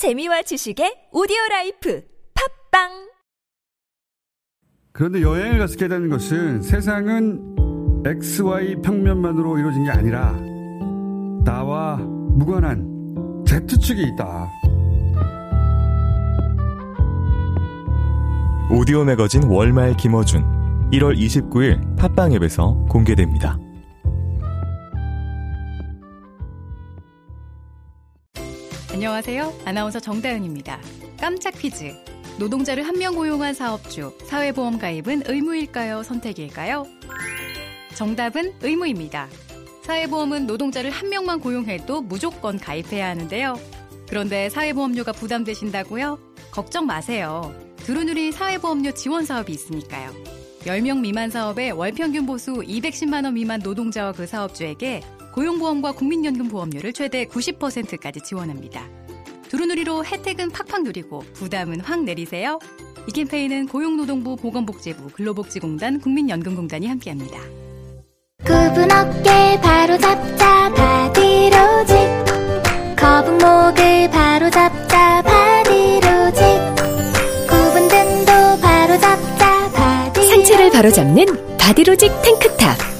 재미와 지식의 오디오 라이프 팟빵 그런데 여행을 가서 깨닫는 것은 세상은 XY 평면만으로 이루어진 게 아니라 나와 무관한 Z축이 있다. 오디오 매거진 월말 김어준 1월 29일 팟빵 앱에서 공개됩니다. 안녕하세요. 아나운서 정다은입니다. 깜짝 퀴즈. 노동자를 한 명 고용한 사업주, 사회보험 가입은 의무일까요? 선택일까요? 정답은 의무입니다. 사회보험은 노동자를 한 명만 고용해도 무조건 가입해야 하는데요. 그런데 사회보험료가 부담되신다고요? 걱정 마세요. 두루누리 사회보험료 지원 사업이 있으니까요. 10명 미만 사업에 월평균 보수 210만 원 미만 노동자와 그 사업주에게 고용보험과 국민연금 보험료를 최대 90%까지 지원합니다. 두루누리로 혜택은 팍팍 누리고 부담은 확 내리세요. 이 캠페인은 고용노동부 보건복지부 근로복지공단 국민연금공단이 함께합니다. 굽은 어깨 바로 잡자 바디로직 거북목을 바로 잡자 바디로직 굽은 등도 바로 잡자 바디 상체를 바로 잡는 바디로직 탱크탑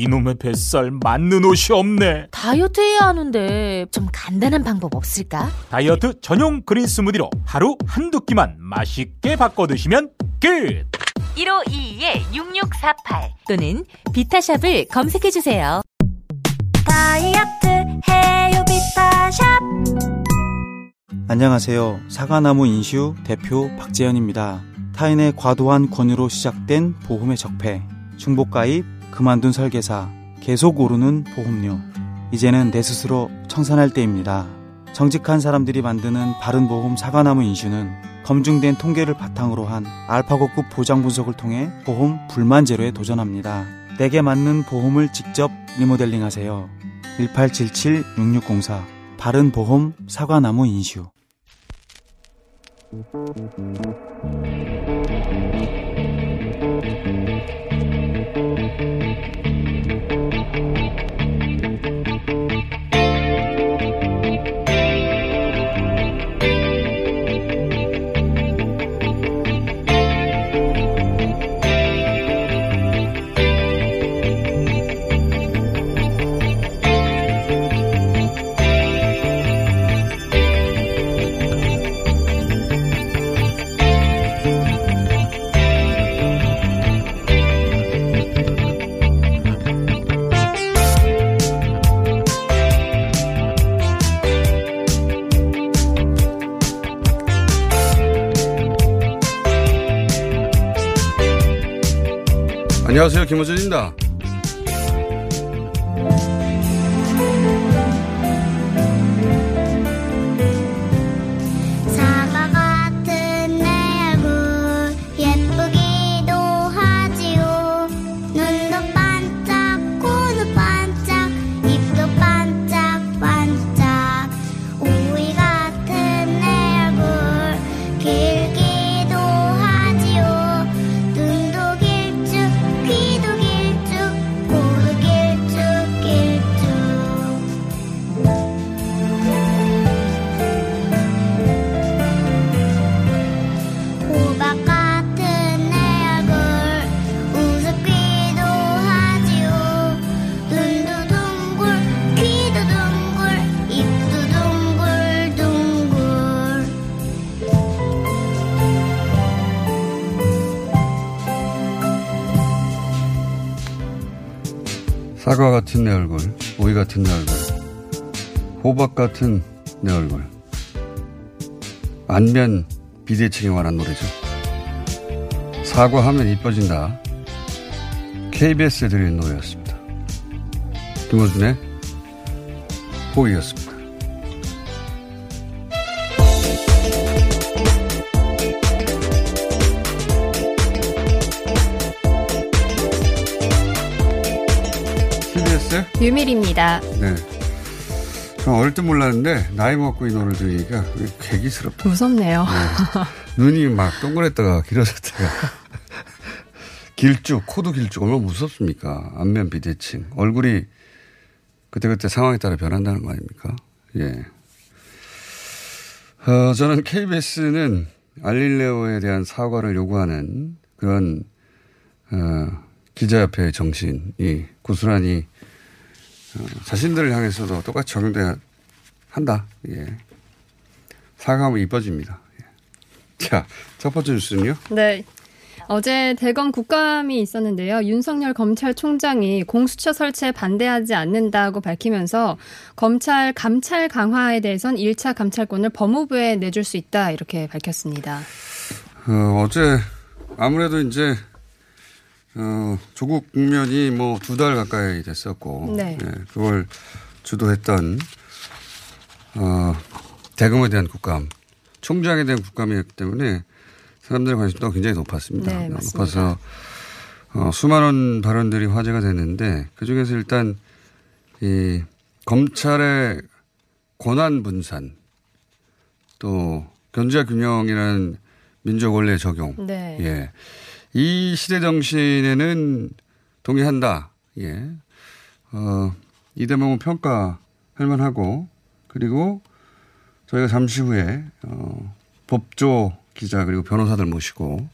이놈의 뱃살 맞는 옷이 없네. 다이어트 해야 하는데 좀 간단한 방법 없을까? 다이어트 전용 그린 스무디로 하루 한두 끼만 맛있게 바꿔 드시면 끝. 1522-6648 또는 비타샵을 검색해 주세요. 다이어트 해요 비타샵 안녕하세요. 사과나무 인슈 대표 박재현입니다. 타인의 과도한 권유로 시작된 보험의 적폐, 중복가입, 그만둔 설계사, 계속 오르는 보험료. 이제는 내 스스로 청산할 때입니다. 정직한 사람들이 만드는 바른보험 사과나무 인슈는 검증된 통계를 바탕으로 한 알파고급 보장 분석을 통해 보험 불만 제로에 도전합니다. 내게 맞는 보험을 직접 리모델링 하세요. 1877-6604 바른보험 사과나무 인슈 안녕하세요. 김호준입니다. 같은 내 얼굴, 오이 같은 내 얼굴, 호박 같은 내 얼굴. 안면 비대칭에 관한 노래죠. 사과하면 이뻐진다. KBS에 드리는 노래였습니다. 김호준의 호이였습니다. TBS 유밀입니다. 네. 저 어릴 때 몰랐는데 나이 먹고 이 노래를 들으니까 괴기스럽다. 무섭네요. 네. 눈이 막 동그랬다가 길어졌다가 길쭉 코도 길쭉 얼마나 무섭습니까? 안면 비대칭 얼굴이 그때그때 상황에 따라 변한다는 거 아닙니까? 예. 어, 저는 KBS는 알릴레오에 대한 사과를 요구하는 그런 어, 기자협회의 정신이 고스란히 어, 자신들을 향해서도 똑같이 적용돼야 한다. 예. 사과하면 이뻐집니다. 예. 자, 첫 번째 뉴스는요? 네. 어제 대검 국감이 있었는데요. 윤석열 검찰총장이 공수처 설치에 반대하지 않는다고 밝히면서 검찰 감찰 강화에 대해선 1차 감찰권을 법무부에 내줄 수 있다 이렇게 밝혔습니다. 어, 어제 아무래도 이제 어, 조국 국면이 뭐 두 달 가까이 됐었고 네. 예, 그걸 주도했던 어, 대검에 대한 국감, 총장에 대한 국감이었기 때문에 사람들의 관심도가 굉장히 높았습니다. 네, 맞습니다. 높아서 어, 수많은 발언들이 화제가 됐는데 그 중에서 일단 이 검찰의 권한 분산 또 견제 균형이라는 민족 원래 적용. 네. 예. 이 시대 정신에는 동의한다. 예. 어, 이 대목은 평가할 만하고 그리고 저희가 잠시 후에 어, 법조 기자 그리고 변호사들 모시고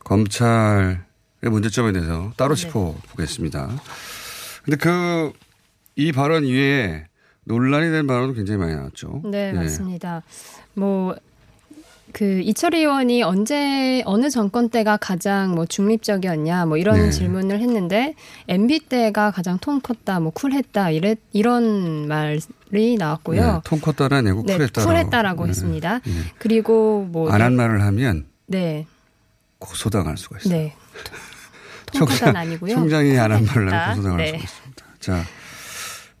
검찰의 문제점에 대해서 따로 네. 짚어보겠습니다. 근데 그 이 발언 이외에 논란이 된 발언도 굉장히 많이 나왔죠. 네, 예. 맞습니다. 뭐, 그, 이철희 의원이 언제, 어느 정권 때가 가장 뭐 중립적이었냐, 뭐 이런 네. 질문을 했는데, MB 때가 가장 통 컸다, 뭐 쿨했다, 이래, 이런 말이 나왔고요. 네, 통 컸다는 아니고 네, 쿨했다라고. 쿨했다라고 네. 했습니다. 네. 그리고 뭐. 안 한 말을 하면 네, 고소당할 수가 있어요. 네. 통크단 아니고요. 총장이 안 한 말을 하면. 고소당할 네. 수가 있습니다. 자,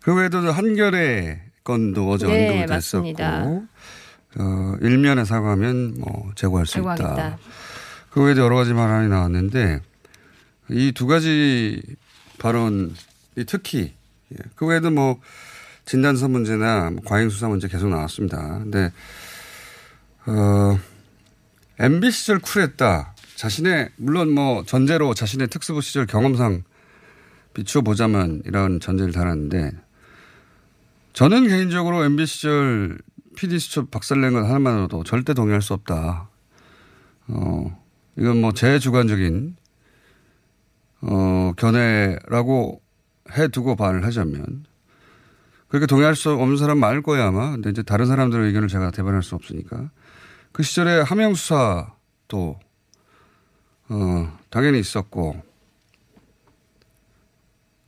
그 외에도 한결의 건도 어제 네, 언급이. 됐었고, 어, 일면에 사과하면 뭐 제고할 수 있다. 제고하겠다. 그 외에도 여러 가지 발언이 나왔는데 이 두 가지 발언이 특히 예, 그 외에도 뭐 진단서 문제나 뭐 과잉 수사 문제 계속 나왔습니다. 근데 어, MB 시절 쿨했다. 자신의 물론 뭐 전제로 자신의 특수부 시절 경험상 비추어 보자면 이런 전제를 달았는데 저는 개인적으로 MB 시절 PD 수첩 박살낸 것 하나만으로도 절대 동의할 수 없다. 어, 이건 뭐 제 주관적인 어, 견해라고 해두고 발을 하자면 그렇게 동의할 수 없는 사람 많을 거야 아마. 근데 이제 다른 사람들의 의견을 제가 대변할 수 없으니까 그 시절에 함영 수사도 어, 당연히 있었고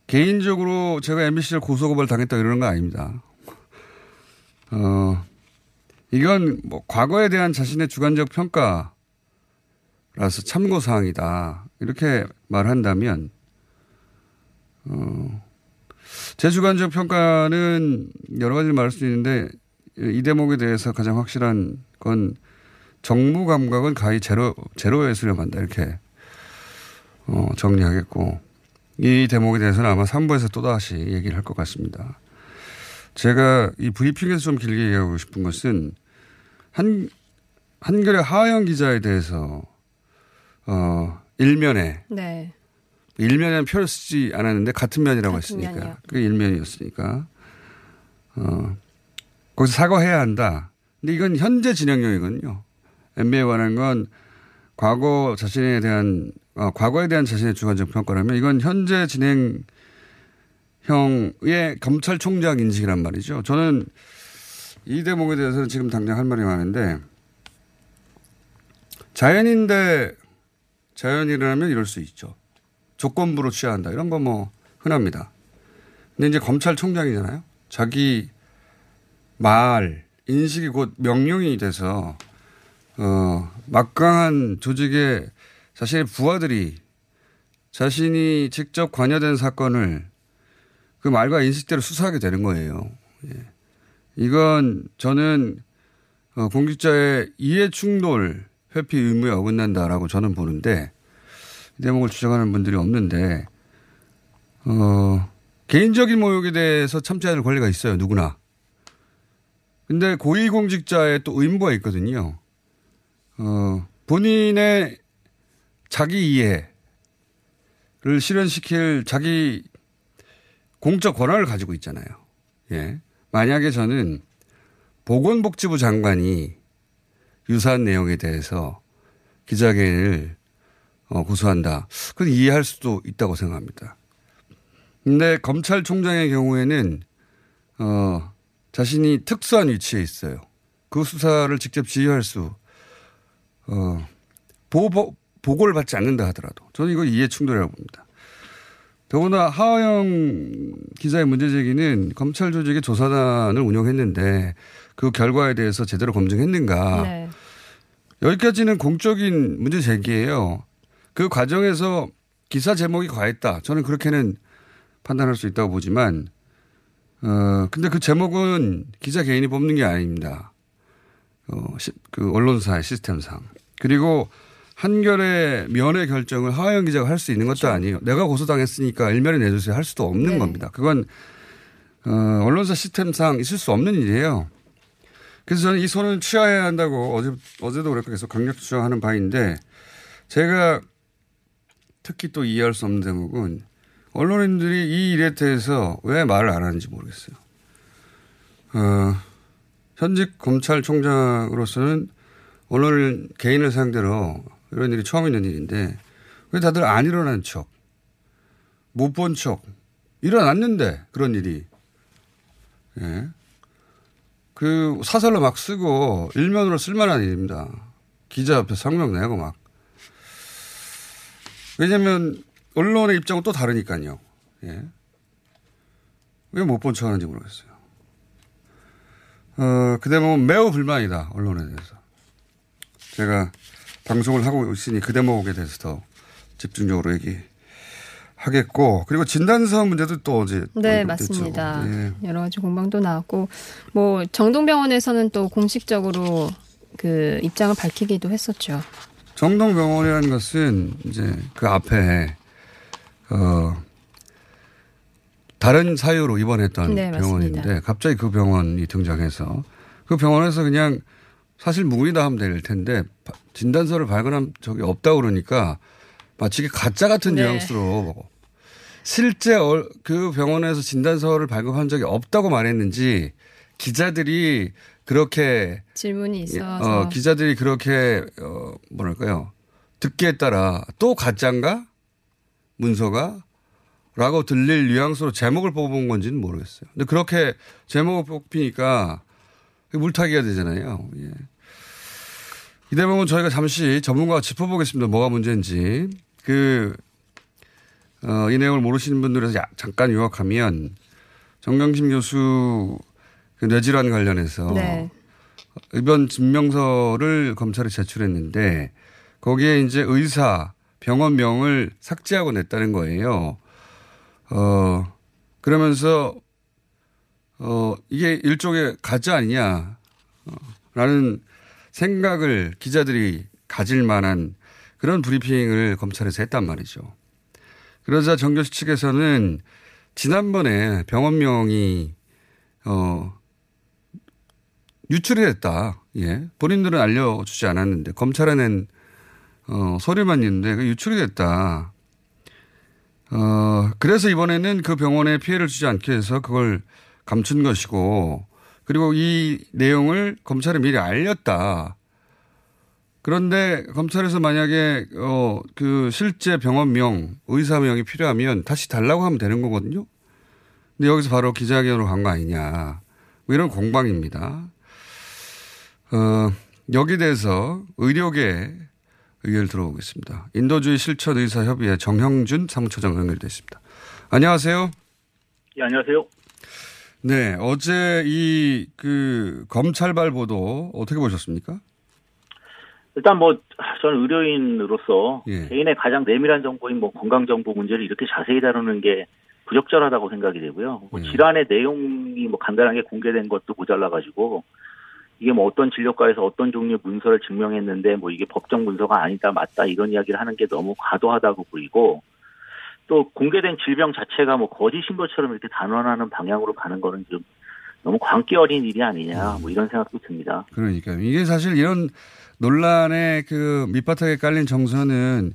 개인적으로 제가 MB 시절 고소고발 당했다 이러는 거 아닙니다. 어, 이건 뭐 과거에 대한 자신의 주관적 평가라서 참고 사항이다. 이렇게 말한다면, 어, 제 주관적 평가는 여러 가지를 말할 수 있는데 이 대목에 대해서 가장 확실한 건 정무 감각은 가히 제로, 제로에 수렴한다. 이렇게, 어, 정리하겠고 이 대목에 대해서는 아마 3부에서 또 다시 얘기를 할 것 같습니다. 제가 이 브리핑에서 좀 길게 얘기하고 싶은 것은 한, 한겨레 하영 기자에 대해서, 어, 일면에, 네. 일면에는 표를 쓰지 않았는데 같은 면이라고 같은 했으니까. 면이요. 그게 일면이었으니까. 어, 거기서 사과해야 한다. 근데 이건 현재 진행형이거든요. MB에 관한 건 과거 자신에 대한, 어, 과거에 대한 자신의 주관적 평가라면 이건 현재 진행 형의 검찰총장 인식이란 말이죠. 저는 이 대목에 대해서는 지금 당장 할 말이 많은데 자연인데 자연이라면 이럴 수 있죠. 조건부로 취하한다. 이런 거 뭐 흔합니다. 근데 이제 검찰총장이잖아요. 자기 말, 인식이 곧 명령이 돼서 어, 막강한 조직의 자신의 부하들이 자신이 직접 관여된 사건을 그 말과 인식대로 수사하게 되는 거예요. 예. 이건 저는 어, 공직자의 이해 충돌 회피 의무에 어긋난다라고 저는 보는데 이 대목을 주장하는 분들이 없는데 어, 개인적인 모욕에 대해서 참지 않을 권리가 있어요. 누구나. 근데 고위공직자의 또 의무가 있거든요. 어, 본인의 자기 이해를 실현시킬 자기 공적 권한을 가지고 있잖아요. 예. 만약에 저는 보건복지부 장관이 유사한 내용에 대해서 기자회견을 어, 고소한다. 그건 이해할 수도 있다고 생각합니다. 근데 검찰총장의 경우에는 어, 자신이 특수한 위치에 있어요. 그 수사를 직접 지휘할 수, 어, 보고, 보고를 받지 않는다 하더라도 저는 이거 이해 충돌이라고 봅니다. 더구나 하영 기자의 문제 제기는 검찰 조직의 조사단을 운영했는데 그 결과에 대해서 제대로 검증했는가. 네. 여기까지는 공적인 문제 제기예요. 그 과정에서 기사 제목이 과했다. 저는 그렇게는 판단할 수 있다고 보지만, 어, 근데 그 제목은 기자 개인이 뽑는 게 아닙니다. 어, 시, 그 언론사의 시스템상. 그리고 한결의 면회 결정을 하영 기자가 할 수 있는 것도 그렇죠. 아니에요. 내가 고소당했으니까 일면에 내주세요 할 수도 없는 네. 겁니다. 그건, 어, 언론사 시스템상 있을 수 없는 일이에요. 그래서 저는 이 손을 취하해야 한다고 어제, 어제도 그렇고 계속 강력 주장하는 바인데 제가 특히 또 이해할 수 없는 대목은 언론인들이 이 일에 대해서 왜 말을 안 하는지 모르겠어요. 어, 현직 검찰총장으로서는 언론인 개인을 상대로 이런 일이 처음 있는 일인데 왜 다들 안 일어난 척, 못 본 척, 일어났는데 그런 일이. 예. 그 사설로 막 쓰고 일면으로 쓸만한 일입니다. 기자 앞에 성명 내고 막. 왜냐면 언론의 입장은 또 다르니까요. 예. 왜 못 본 척 하는지 모르겠어요. 어, 그 대목은 매우 불만이다. 언론에 대해서. 제가 방송을 하고 있으니 그 대목에 대해서 더 집중적으로 얘기하겠고 그리고 진단서 문제도 또 어제 네 맞습니다. 예. 여러 가지 공방도 나왔고 뭐 정동병원에서는 또 공식적으로 그 입장을 밝히기도 했었죠. 정동병원이라는 것은 이제 그 앞에 어, 다른 사유로 입원했던 네, 병원인데 갑자기 그 병원이 등장해서 그 병원에서 그냥 사실 무근이다 하면 될 텐데 진단서를 발견한 적이 없다 그러니까 마치 가짜 같은 네. 뉘앙스로 실제 그 병원에서 진단서를 발급한 적이 없다고 말했는지 기자들이 그렇게 질문이 예, 있어서 어, 기자들이 그렇게 어, 뭐랄까요 듣기에 따라 또 가짜인가 문서가 라고 들릴 뉘앙스로 제목을 뽑은 건지는 모르겠어요. 근데 그렇게 제목을 뽑히니까 물타기가 되잖아요. 예. 이 대목은 저희가 잠시 전문가와 짚어보겠습니다. 뭐가 문제인지. 그, 어, 이 내용을 모르시는 분들에서 야, 잠깐 요약하면 정경심 교수 그 뇌질환 관련해서 네. 의변 증명서를 검찰에 제출했는데 거기에 이제 의사 병원명을 삭제하고 냈다는 거예요. 어, 그러면서, 어, 이게 일종의 가짜 아니냐, 어, 라는 생각을 기자들이 가질 만한 그런 브리핑을 검찰에서 했단 말이죠. 그러자 정교수 측에서는 지난번에 병원명이, 어, 유출이 됐다. 예. 본인들은 알려주지 않았는데 검찰에 낸 어, 서류만 있는데 그 유출이 됐다. 어, 그래서 이번에는 그 병원에 피해를 주지 않기 위해서 그걸 감춘 것이고 그리고 이 내용을 검찰에 미리 알렸다. 그런데 검찰에서 만약에 어 그 실제 병원명, 의사명이 필요하면 다시 달라고 하면 되는 거거든요. 근데 여기서 바로 기자회견으로 간 거 아니냐. 뭐 이런 공방입니다. 어 여기 대해서 의료계 의견을 들어보겠습니다. 인도주의 실천 의사 협의회 정형준 사무처장 연결됐습니다. 안녕하세요. 예, 안녕하세요. 네, 어제 이 그 검찰발 보도 어떻게 보셨습니까? 일단 뭐 저는 의료인으로서 예. 개인의 가장 내밀한 정보인 뭐 건강 정보 문제를 이렇게 자세히 다루는 게 부적절하다고 생각이 되고요. 뭐 예. 질환의 내용이 뭐 간단하게 공개된 것도 모자라 가지고 이게 뭐 어떤 진료과에서 어떤 종류의 문서를 증명했는데 뭐 이게 법정 문서가 아니다 맞다 이런 이야기를 하는 게 너무 과도하다고 보이고 또 공개된 질병 자체가 뭐 거짓인 것처럼 이렇게 단언하는 방향으로 가는 거는 좀 너무 광기 어린 일이 아니냐 뭐 이런 생각도 듭니다. 그러니까 이게 사실 이런 논란의 그 밑바닥에 깔린 정서는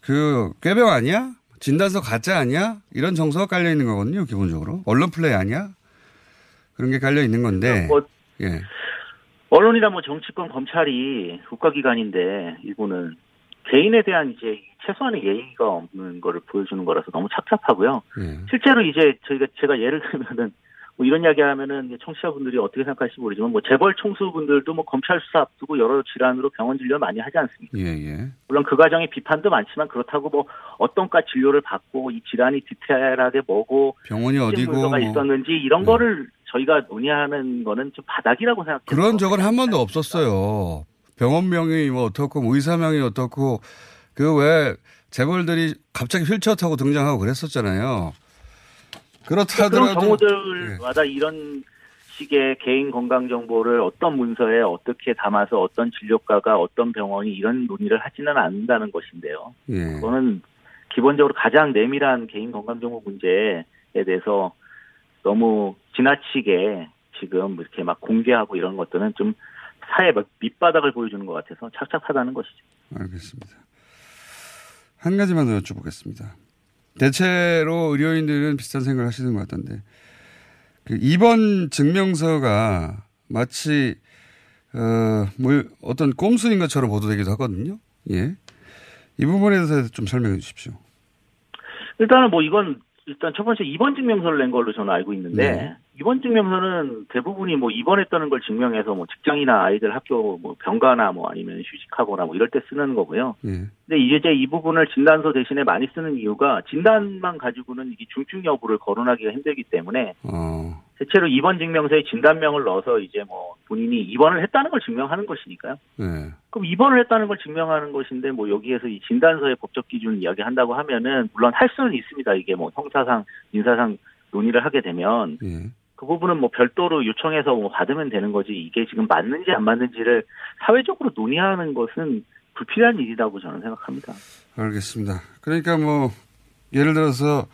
그 꾀병 아니야? 진단서 가짜 아니야? 이런 정서가 깔려 있는 거거든요, 기본적으로. 언론 플레이 아니야? 그런 게 깔려 있는 건데. 뭐, 예. 언론이나 뭐 정치권 검찰이 국가기관인데 일본은 개인에 대한 이제 최소한의 예의가 없는 거를 보여주는 거라서 너무 착잡하고요. 예. 실제로 이제 저희가 제가 예를 들면은 뭐 이런 이야기 하면은 청취자분들이 어떻게 생각하실지 모르지만 뭐 재벌 총수분들도 뭐 검찰 수사 앞두고 여러 질환으로 병원 진료 많이 하지 않습니까? 예, 예. 물론 그 과정에 비판도 많지만 그렇다고 뭐 어떤과 진료를 받고 이 질환이 디테일하게 뭐고 병원이 어디고 가 뭐. 있었는지 이런 네. 거를 저희가 논의하는 거는 좀 바닥이라고 생각해요. 그런 적은 한 번도 없었어요. 병원명이 뭐 어떻고 뭐 의사명이 어떻고 그 왜 재벌들이 갑자기 휠체어 타고 등장하고 그랬었잖아요. 그렇다 하더라도 그런 경우들마다 네. 이런 식의 개인 건강 정보를 어떤 문서에 어떻게 담아서 어떤 진료과가 어떤 병원이 이런 논의를 하지는 않는다는 것인데요. 예. 그거는 기본적으로 가장 내밀한 개인 건강 정보 문제에 대해서 너무 지나치게 지금 이렇게 막 공개하고 이런 것들은 좀 사회 밑바닥을 보여주는 것 같아서 착착하다는 것이죠. 알겠습니다. 한 가지만 더 여쭤보겠습니다. 대체로 의료인들은 비슷한 생각을 하시는 것 같던데 그 입원 증명서가 마치 어, 뭐 어떤 꼼수인 것처럼 보도되기도 하거든요. 예. 이 부분에 대해서 좀 설명해 주십시오. 일단은 뭐 이건 일단 첫 번째 입원 증명서를 낸 걸로 저는 알고 있는데 네. 입원 증명서는 대부분이 뭐 입원했다는 걸 증명해서 뭐 직장이나 아이들 학교 뭐 병가나 뭐 아니면 휴직하거나 뭐 이럴 때 쓰는 거고요. 네. 근데 이제 이 부분을 진단서 대신에 많이 쓰는 이유가 진단만 가지고는 이게 중증 여부를 거론하기가 힘들기 때문에 어. 대체로 입원 증명서에 진단명을 넣어서 이제 뭐 본인이 입원을 했다는 걸 증명하는 것이니까요. 네. 그럼 입원을 했다는 걸 증명하는 것인데 뭐 여기에서 이 진단서의 법적 기준 이야기한다고 하면은 물론 할 수는 있습니다. 이게 뭐 형사상 민사상 논의를 하게 되면 네. 그 부분은 뭐 별도로 요청해서 뭐 받으면 되는 거지 이게 지금 맞는지 안 맞는지를 사회적으로 논의하는 것은 불필요한 일이라고 저는 생각합니다. 알겠습니다. 그러니까 뭐 예를 들어서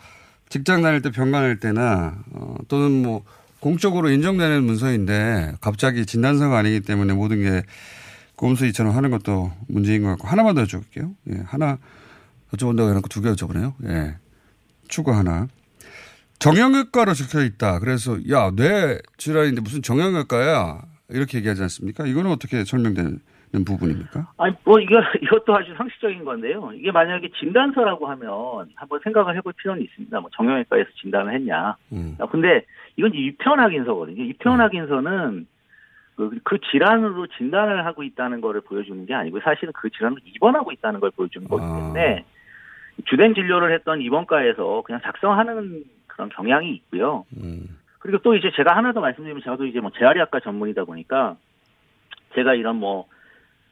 직장 다닐 때 병가 낼 때나 어, 또는 뭐 공적으로 인정되는 문서인데 갑자기 진단서가 아니기 때문에 모든 게 꼼수이처럼 하는 것도 문제인 것 같고 하나만 더 여쭤볼게요. 예, 하나 여쭤본다고 해놓고 두 개 여쭤보네요. 예. 추가 하나. 정형외과로 적혀 있다. 그래서 야, 뇌 질환인데 무슨 정형외과야? 이렇게 얘기하지 않습니까? 이거는 어떻게 설명되는 부분입니까? 아니, 뭐, 이거, 이것도 아주 상식적인 건데요. 이게 만약에 진단서라고 하면 한번 생각을 해볼 필요는 있습니다. 뭐, 정형외과에서 진단을 했냐. 음. 아, 근데 이건 입편 확인서거든요. 입편 확인서는 그, 그 질환으로 진단을 하고 있다는 거를 보여주는 게 아니고 사실은 그 질환을 입원하고 있다는 걸 보여주는 거기 아. 때문에 아. 주된 진료를 했던 입원과에서 그냥 작성하는 그런 경향이 있고요. 음. 그리고 또 이제 제가 하나 더 말씀드리면 제가 또 이제 뭐 재활의학과 전문이다 보니까 제가 이런 뭐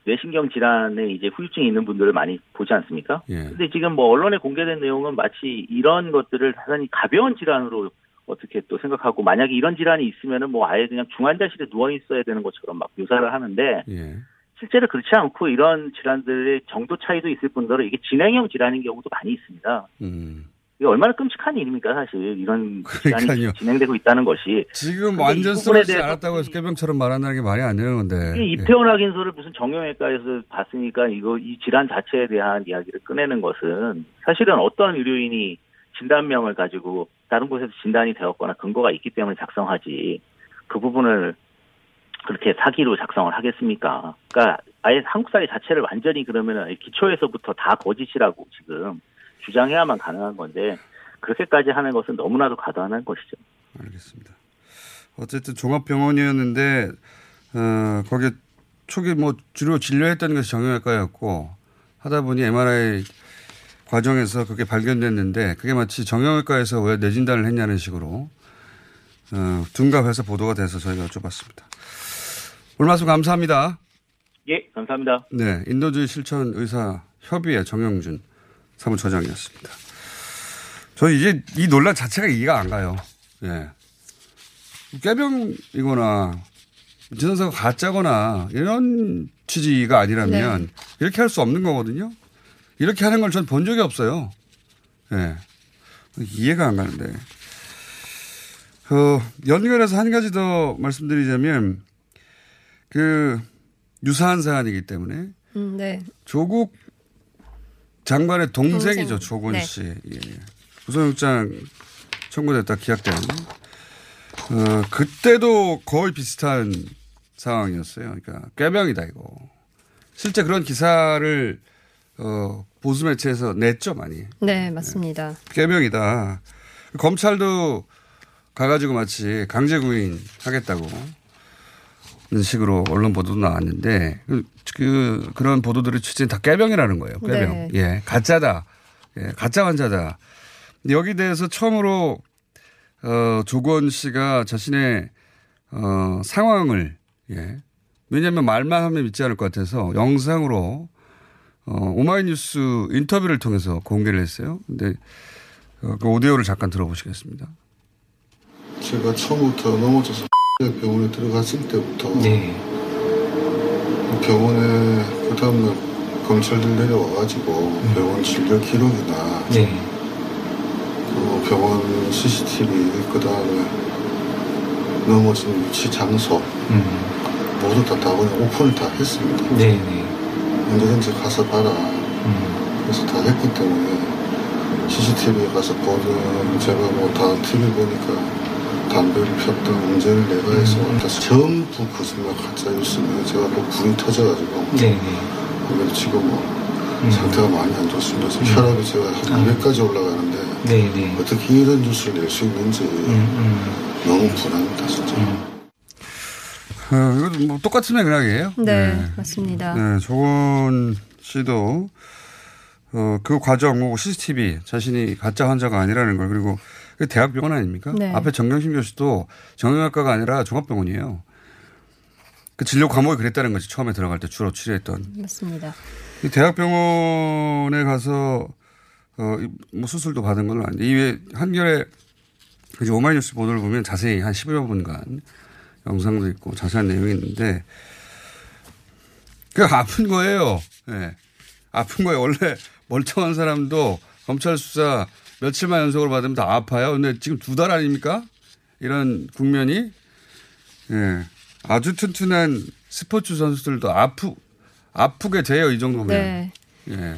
뇌신경 질환에 이제 후유증이 있는 분들을 많이 보지 않습니까? 예. 근데 지금 뭐 언론에 공개된 내용은 마치 이런 것들을 대단히 가벼운 질환으로 어떻게 또 생각하고 만약에 이런 질환이 있으면은 뭐 아예 그냥 중환자실에 누워 있어야 되는 것처럼 막 묘사를 하는데 예. 실제로 그렇지 않고 이런 질환들의 정도 차이도 있을 뿐더러 이게 진행형 질환인 경우도 많이 있습니다. 음. 이게 얼마나 끔찍한 일입니까 사실? 이런 질환이 진행되고 있다는 것이. 지금 완전 쓰러지지 않았다고 해서 깨병처럼 말한다는 게 말이 안 되는 건데. 이태원 확인서를 무슨 정형외과에서 봤으니까 이거 이 질환 자체에 대한 이야기를 꺼내는 것은 사실은 어떤 의료인이 진단명을 가지고 다른 곳에서 진단이 되었거나 근거가 있기 때문에 작성하지 그 부분을 그렇게 사기로 작성을 하겠습니까? 그러니까 아예 한국 사회 자체를 완전히 그러면 기초에서부터 다 거짓이라고 지금 주장해야만 가능한 건데 그렇게까지 하는 것은 너무나도 과도한 것이죠. 알겠습니다. 어쨌든 종합병원이었는데 어, 거기에 초기 뭐 주로 진료했던 것이 정형외과였고 하다 보니 MRI 과정에서 그게 발견됐는데 그게 마치 정형외과에서 왜 뇌진단을 했냐는 식으로 어, 둔갑해서 보도가 돼서 저희가 여쭤봤습니다. 오늘 말씀 감사합니다. 예, 감사합니다. 네, 인도주의 실천 의사 협의회 정영준 사무처장이었습니다. 저 이제 이 논란 자체가 이해가 안 가요. 예. 깨병이거나 진단서가 가짜거나 이런 취지가 아니라면 네. 이렇게 할 수 없는 거거든요. 이렇게 하는 걸 전 본 적이 없어요. 예. 이해가 안 가는데. 어, 연결해서 한 가지 더 말씀드리자면, 그, 유사한 사안이기 때문에. 음, 네. 조국 장관의 동생이죠, 동생. 조건 네. 씨. 예. 구속영장 청구됐다 기각된. 어, 그때도 거의 비슷한 상황이었어요. 그러니까 꾀병이다 이거. 실제 그런 기사를 어, 보수 매체에서 냈죠 많이. 네, 맞습니다. 꾀병이다. 검찰도 가가지고 마치 강제 구인 하겠다고 식으로 언론 보도도 나왔는데 그, 그 그런 보도들의 취지는 다 꾀병이라는 거예요. 꾀병. 네. 예, 가짜다. 예, 가짜 환자다. 여기 대해서 처음으로 어, 조건 씨가 자신의 어, 상황을 예. 왜냐하면 말만 하면 믿지 않을 것 같아서 영상으로 어, 오마이뉴스 인터뷰를 통해서 공개를 했어요. 근데 어, 그 오디오를 잠깐 들어보시겠습니다. 제가 처음부터 넘어져서 병원에 들어갔을 때부터 병원에 그 다음날 검찰들 내려와가지고 병원 진료 기록이나 그 병원 CCTV 그 다음에 넘어진 위치 장소 모두 다, 다 오픈을 다 했습니다. 언제든지 가서 봐라. 그래서 다 했기 때문에 CCTV에 가서 보든 제가 뭐 다 TV 보니까 담배를 폈던 문제를 내가 해서 다. 전부 거짓말 가짜 뉴스면 제가 또 불이 터져가지고 그래서 지금 뭐 상태가 많이 안 좋습니다. 지금 혈압이 제가 한 200까지 올라가는데 어떻게 이런 뉴스를 낼 수 있는지 너무 불안합니다 진짜. 어, 이것도 뭐 똑같은 맥락이에요. 네, 맞습니다. 네, 조건 씨도 어, 그 과정, 뭐 CCTV 자신이 가짜 환자가 아니라는 걸 그리고 그 대학병원 아닙니까? 네. 앞에 정경심 교수도 정형외과가 아니라 종합병원이에요. 그 진료 과목이 그랬다는 거지 처음에 들어갈 때 주로 치료했던. 맞습니다. 이 대학병원에 가서 어, 이뭐 수술도 받은 건 아닌데 이외에 한겨레 이제 오마이뉴스 보도를 보면 자세히 한 10여 분간 영상도 있고 자세한 내용이 있는데 그 아픈 거예요. 예. 아픈 거예요. 원래 멀쩡한 사람도 검찰 수사 며칠만 연속으로 받으면 다 아파요. 근데 지금 두 달 아닙니까? 이런 국면이 예. 아주 튼튼한 스포츠 선수들도 아프 아프게 돼요. 이 정도면. 네. 예.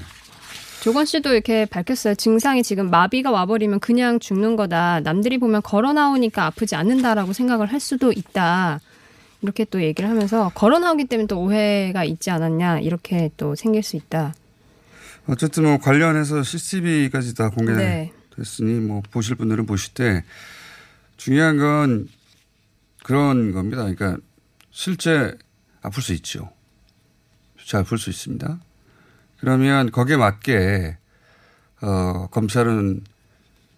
조건 씨도 이렇게 밝혔어요. 증상이 지금 마비가 와버리면 그냥 죽는 거다. 남들이 보면 걸어 나오니까 아프지 않는다라고 생각을 할 수도 있다. 이렇게 또 얘기를 하면서 걸어 나오기 때문에 또 오해가 있지 않았냐. 이렇게 또 생길 수 있다. 어쨌든 뭐 관련해서 CCTV까지 다 네. 공개됐으니 뭐 보실 분들은 보실 때 중요한 건 그런 겁니다. 그러니까 실제 아플 수 있죠. 실제 아플 수 있습니다. 그러면 거기에 맞게 어, 검찰은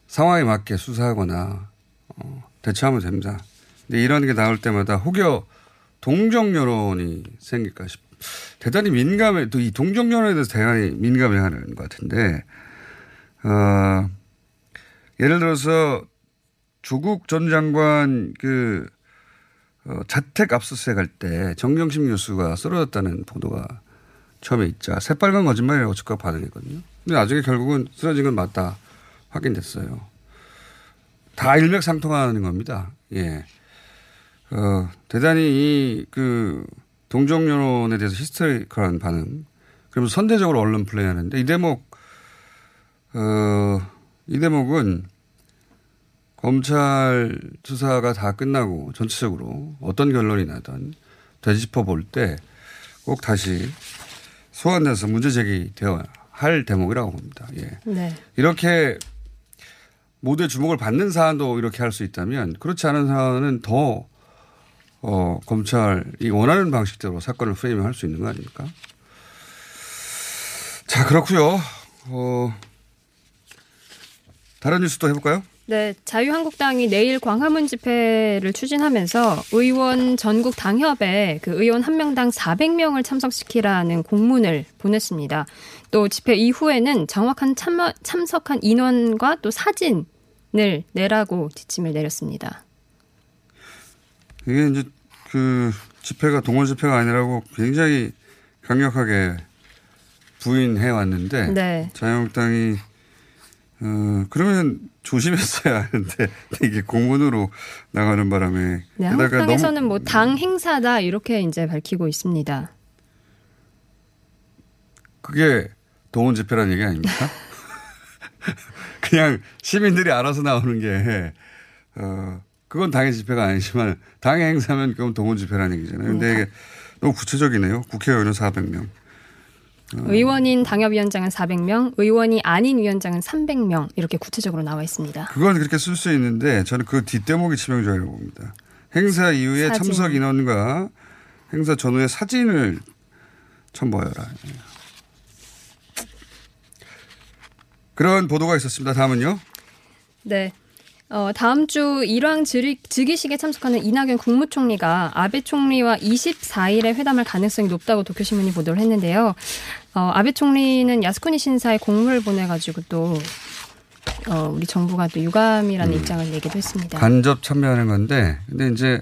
상황에 맞게 수사하거나 어, 대처하면 됩니다. 근데 이런 게 나올 때마다 혹여 동정 여론이 생길까 싶. 대단히 민감해, 또 이 동정 여론에 대해서 대단히 민감해하는 것 같은데, 어, 예를 들어서 조국 전 장관 그 어, 자택 압수수색 할 때 정경심 교수가 쓰러졌다는 보도가 처음에 있자 새빨간 거짓말이라고 즉각 반응했거든요. 근데 나중에 결국은 쓰러진 건 맞다 확인됐어요. 다 일맥상통하는 겁니다. 예. 어, 대단히 이 그 동정 여론에 대해서 히스테리컬한 반응. 그러면서 선대적으로 언론 플레이하는데 이 대목 어, 이 대목은 검찰 수사가 다 끝나고 전체적으로 어떤 결론이 나든 되짚어 볼 때 꼭 다시 소환돼서 문제 제기되어야 할 대목이라고 봅니다. 예. 네. 이렇게 모두의 주목을 받는 사안도 이렇게 할 수 있다면 그렇지 않은 사안은 더 어, 검찰이 원하는 방식대로 사건을 프레이밍 할수 있는 거 아닙니까? 자, 그렇고요 어, 다른 뉴스도 해볼까요? 네, 자유한국당이 내일 광화문 집회를 추진하면서 의원 전국 당협에 그 의원 한 명당 400명을 참석시키라는 공문을 보냈습니다. 또 집회 이후에는 정확한 참, 참석한 인원과 또 사진을 내라고 지침을 내렸습니다. 이게 이제 그 집회가 동원 집회가 아니라고 굉장히 강력하게 부인해 왔는데 네. 자유한국당이 어, 그러면 조심했어야 하는데 이게 공문으로 나가는 바람에 네, 한국당에서는 뭐 당 행사다 이렇게 이제 밝히고 있습니다. 그게 동원 집회라는 얘기 아닙니까? 그냥 시민들이 알아서 나오는 게 어, 그건 당의 집회가 아니지만 당의 행사면 그건 동원 집회라는 얘기잖아요. 근데 이게 너무 구체적이네요. 국회의원은 400명. 어. 의원인 당협위원장은 400명, 의원이 아닌 위원장은 300명 이렇게 구체적으로 나와 있습니다. 그건 그렇게 쓸 수 있는데 저는 그 뒷대목이 치명적이라고 봅니다. 행사 이후에 사진. 참석 인원과 행사 전후의 사진을 첨부하여라. 그런 보도가 있었습니다. 다음은요. 네. 어, 다음 주 일왕 즉위식에 참석하는 이낙연 국무총리가 아베 총리와 24일에 회담할 가능성이 높다고 도쿄신문이 보도를 했는데요. 어, 아베 총리는 야스쿠니 신사에 공문을 보내가지고 또 어, 우리 정부가 또 유감이라는 음. 입장을 내기도 했습니다. 간접 참배하는 건데, 근데 이제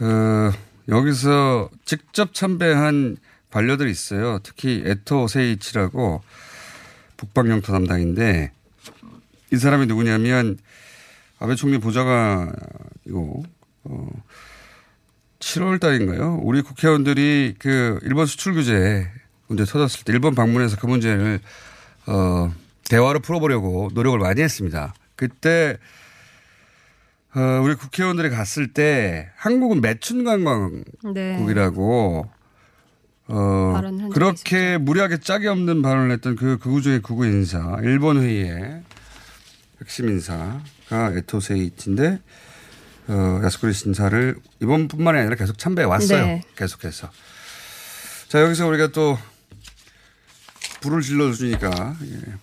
어, 여기서 직접 참배한 관료들이 있어요. 특히 에토 세이치라고 북방 영토 담당인데 이 사람이 누구냐면 아베 총리 보좌관이고 어 7월 달인가요? 우리 국회의원들이 그 일본 수출 규제 문제 터졌을 때 일본 방문해서 그 문제를 어 대화로 풀어보려고 노력을 많이 했습니다. 그때 어, 우리 국회의원들이 갔을 때 한국은 매춘 관광국이라고 네. 어, 그렇게 있었죠. 무리하게 짝이 없는 발언을 했던 그 극우 중의 극우 인사, 일본 회의의 핵심 인사 가 에토세이치인데, 어, 야스쿠리 신사를 이번뿐만이 아니라 계속 참배해 왔어요. 네. 계속해서. 자, 여기서 우리가 또 불을 질러주니까, 예.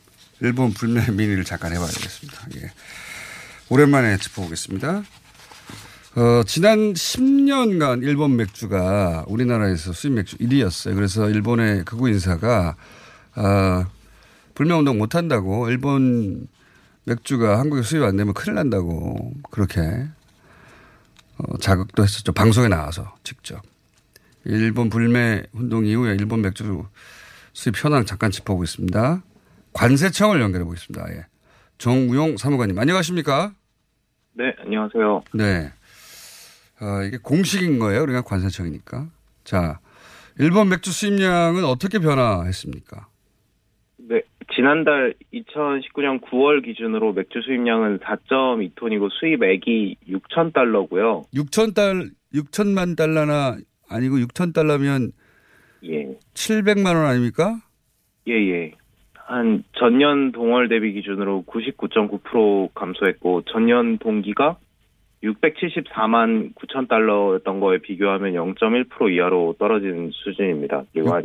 일본 불매 민의를 잠깐 해봐야 겠습니다 예. 오랜만에 짚어보겠습니다. 어, 지난 10년간 일본 맥주가 우리나라에서 수입 맥주 1위였어요. 그래서 일본의 극우 인사가, 어, 불매운동 못한다고 일본 맥주가 한국에 수입 안 되면 큰일 난다고 그렇게 어, 자극도 했었죠. 방송에 나와서 직접. 일본 불매 운동 이후에 일본 맥주 수입 현황 잠깐 짚어보겠습니다. 관세청을 연결해 보겠습니다. 예. 정우용 사무관님 안녕하십니까? 네, 안녕하세요. 네. 어, 이게 공식인 거예요. 우리가 관세청이니까. 자, 일본 맥주 수입량은 어떻게 변화했습니까? 네, 지난달 2019년 9월 기준으로 맥주 수입량은 4.2톤이고 수입액이 6천 달러고요. 6천 달 6천만 달러나 아니고 6천 달러면 예. 700만 원 아닙니까? 예, 예. 한 전년 동월 대비 기준으로 99.9% 감소했고 전년 동기가 674만 9천 달러였던 거에 비교하면 0.1% 이하로 떨어진 수준입니다. 600,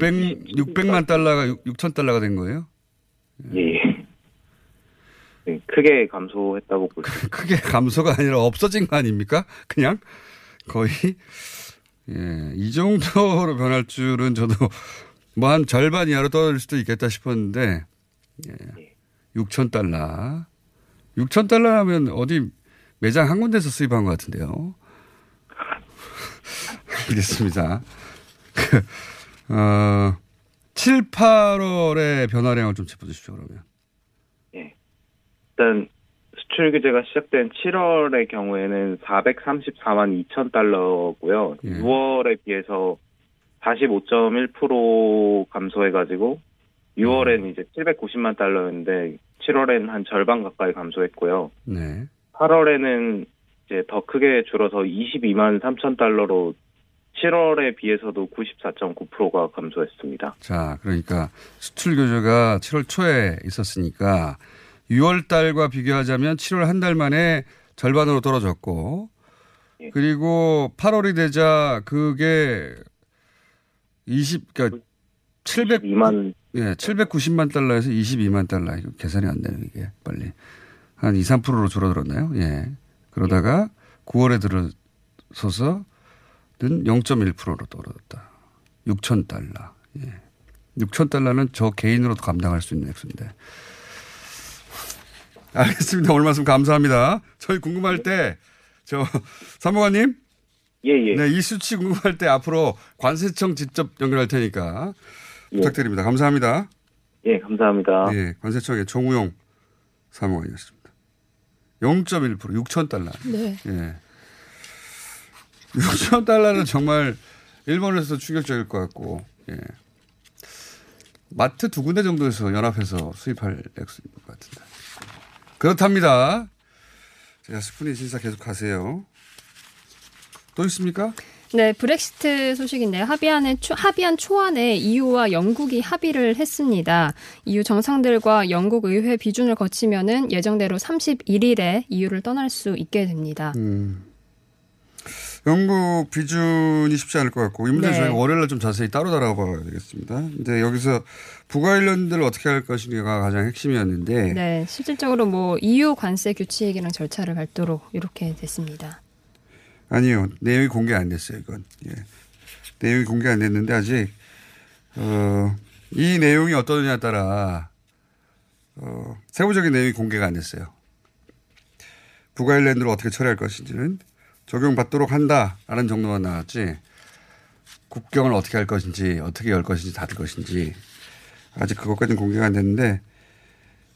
600만 달러가 6천 달러가 된 거예요? 예. 네, 크게 감소했다고 볼 수. 크게 감소가 아니라 없어진 거 아닙니까? 그냥 거의 예, 이 정도로 변할 줄은 저도 뭐 한 절반 이하로 떨어질 수도 있겠다 싶었는데 예. 6천 달러. 6천 달러라면 어디 매장 한 군데서 수입한 것 같은데요. 알겠습니다. 그, 어, 7, 8월의 변화량을 좀 짚어주십시오, 그러면. 예. 일단, 수출 규제가 시작된 7월의 경우에는 434만 2천 달러고요. 예. 6월에 비해서 45.1% 감소해가지고 6월엔 음. 이제 790만 달러였는데 7월엔 한 절반 가까이 감소했고요. 네. 8월에는 이제 더 크게 줄어서 22만 3천 달러로 7월에 비해서도 94.9%가 감소했습니다. 자, 그러니까 수출 규제가 7월 초에 있었으니까 6월 달과 비교하자면 7월 한 달 만에 절반으로 떨어졌고 예. 그리고 8월이 되자 그게 20 그러니까 700만 예, 790만 달러에서 22만 달러 이거 계산이 안 되는 이게 빨리. 한 2, 3%로 줄어들었나요? 예. 그러다가 9월에 들어서서 는 0.1%로 떨어졌다. 6천 달러. 예. 6천 달러는 저 개인으로도 감당할 수 있는 액수인데. 알겠습니다. 오늘 말씀 감사합니다. 저희 궁금할 때, 저, 사무관님? 예, 예. 네, 이 수치 궁금할 때 앞으로 관세청 직접 연결할 테니까 예. 부탁드립니다. 감사합니다. 예, 감사합니다. 예, 관세청의 정우용 사무관이었습니다. 0.1% 6천 달러. 네. 예. 6천 달러는 정말 일본에서 충격적일 것 같고, 예. 마트 두 군데 정도에서 연합해서 수입할 액수인 것 같은데. 그렇답니다. 제가 스푼이 진짜 계속 하세요. 또 있습니까? 네, 브렉시트 소식인데요. 합의안에 초, 합의안 초안에 EU와 영국이 합의를 했습니다. EU 정상들과 영국 의회 비준을 거치면은 예정대로 31일에 EU를 떠날 수 있게 됩니다. 음. 영국 비준이 쉽지 않을 것 같고 이 문제 네. 저희가 월요일에 좀 자세히 따로 다뤄봐야 되겠습니다. 근데 여기서 부가 관련들을 어떻게 할 것인가가 가장 핵심이었는데 네, 실질적으로 뭐 EU 관세 규칙이랑 절차를 밟도록 이렇게 됐습니다. 아니요. 내용이 공개 안 됐어요, 이건. 예. 내용이 공개 안 됐는데 아직, 어, 이 내용이 어떠느냐에 따라, 어, 세부적인 내용이 공개가 안 됐어요. 북아일랜드를 어떻게 처리할 것인지는 적용받도록 한다라는 정도만 나왔지, 국경을 어떻게 할 것인지, 어떻게 열 것인지, 닫을 것인지, 아직 그것까지는 공개가 안 됐는데,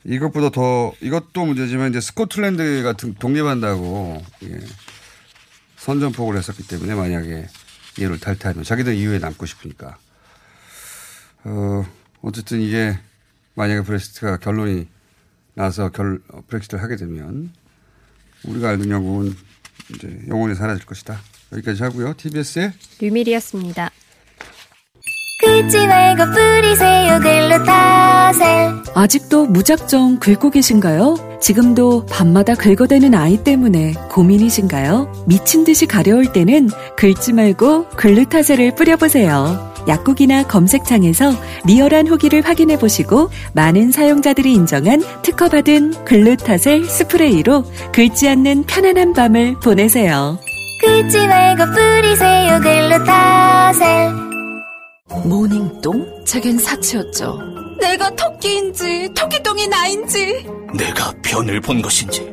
이것보다 더, 이것도 문제지만 이제 스코틀랜드가 독립한다고, 예. 선전포고를 했었기 때문에 만약에 이유를 탈퇴하면 자기들 이후에 남고 싶으니까. 어, 어쨌든 이게 만약에 브렉시트가 결론이 나서 결, 브렉시트를 하게 되면 우리가 알던 영국은 이제 영원히 사라질 것이다. 여기까지 하고요. TBS의 류밀이었습니다. 아직도 무작정 긁고 계신가요? 지금도 밤마다 긁어대는 아이 때문에 고민이신가요? 미친 듯이 가려울 때는 긁지 말고 글루타셀을 뿌려보세요. 약국이나 검색창에서 리얼한 후기를 확인해 보시고 많은 사용자들이 인정한 특허받은 글루타셀 스프레이로 긁지 않는 편안한 밤을 보내세요. 긁지 말고 뿌리세요 글루타셀. 모닝똥? 제겐 사치였죠. 내가 토끼인지 토끼똥이 나인지 내가 변을 본 것인지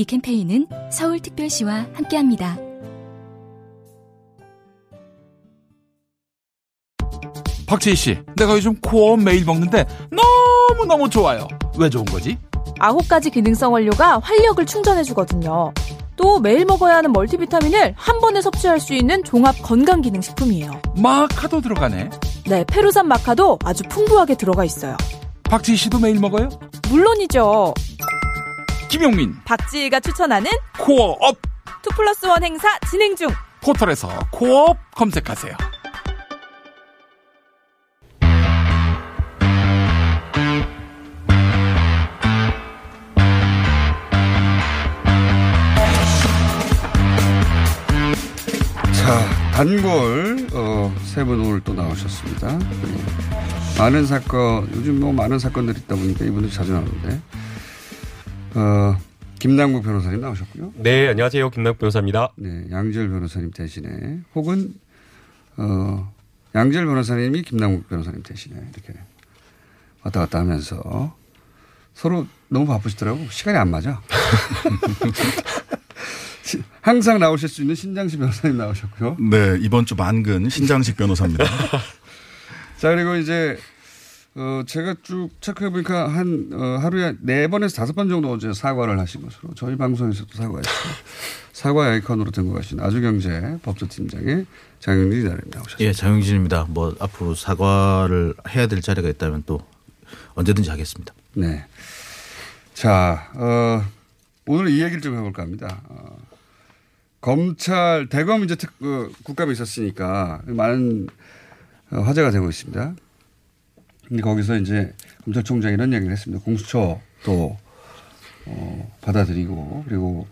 이 캠페인은 서울특별시와 함께합니다. 박재희 씨, 내가 요즘 코어 매일 먹는데 너무너무 좋아요. 왜 좋은 거지? 아홉 가지 기능성 원료가 활력을 충전해주거든요. 또 매일 먹어야 하는 멀티비타민을 한 번에 섭취할 수 있는 종합 건강 기능 식품이에요. 마카도 들어가네. 네, 페루산 마카도 아주 풍부하게 들어가 있어요. 박지희 씨도 매일 먹어요? 물론이죠. 김용민, 박지희가 추천하는 코어업 2 플러스 1 행사 진행 중. 포털에서 코어업 검색하세요. 단골 어, 세분 오늘 또 나오셨습니다. 네. 많은 사건 요즘 뭐 많은 사건들이 있다 보니까 이분들 자주 나오는데 어, 김남국 변호사님 나오셨고요. 네 안녕하세요 김남국 변호사입니다. 네 양지열 변호사님 대신에 혹은 어, 양지열 변호사님이 김남국 변호사님 대신에 이렇게 왔다 갔다 하면서 서로 너무 바쁘시더라고 시간이 안 맞아. 항상 나오실 수 있는 신장식 변호사님 나오셨고요. 네, 이번 주 만근 신장식 변호사입니다. 자, 그리고 이제, 어, 제가 쭉 체크해보니까 한, 어, 하루에 네 번에서 다섯 번 정도 어제 사과를 하신 것으로 저희 방송에서도 사과했어요. 사과 아이콘으로 등극하신 아주경제 법조팀장의 장영진 기자님 나오셨습니다. 예, 장영진입니다. 뭐 앞으로 사과를 해야 될 자리가 있다면 또 언제든지 하겠습니다. 네. 자, 어, 오늘 이 얘기를 좀 해볼까 합니다. 어, 검찰 대검 이제 특 그, 국감이 있었으니까 많은 어, 화제가 되고 있습니다. 거기서 이제 검찰총장이 이런 얘기를 했습니다. 공수처도 어, 받아들이고 그리고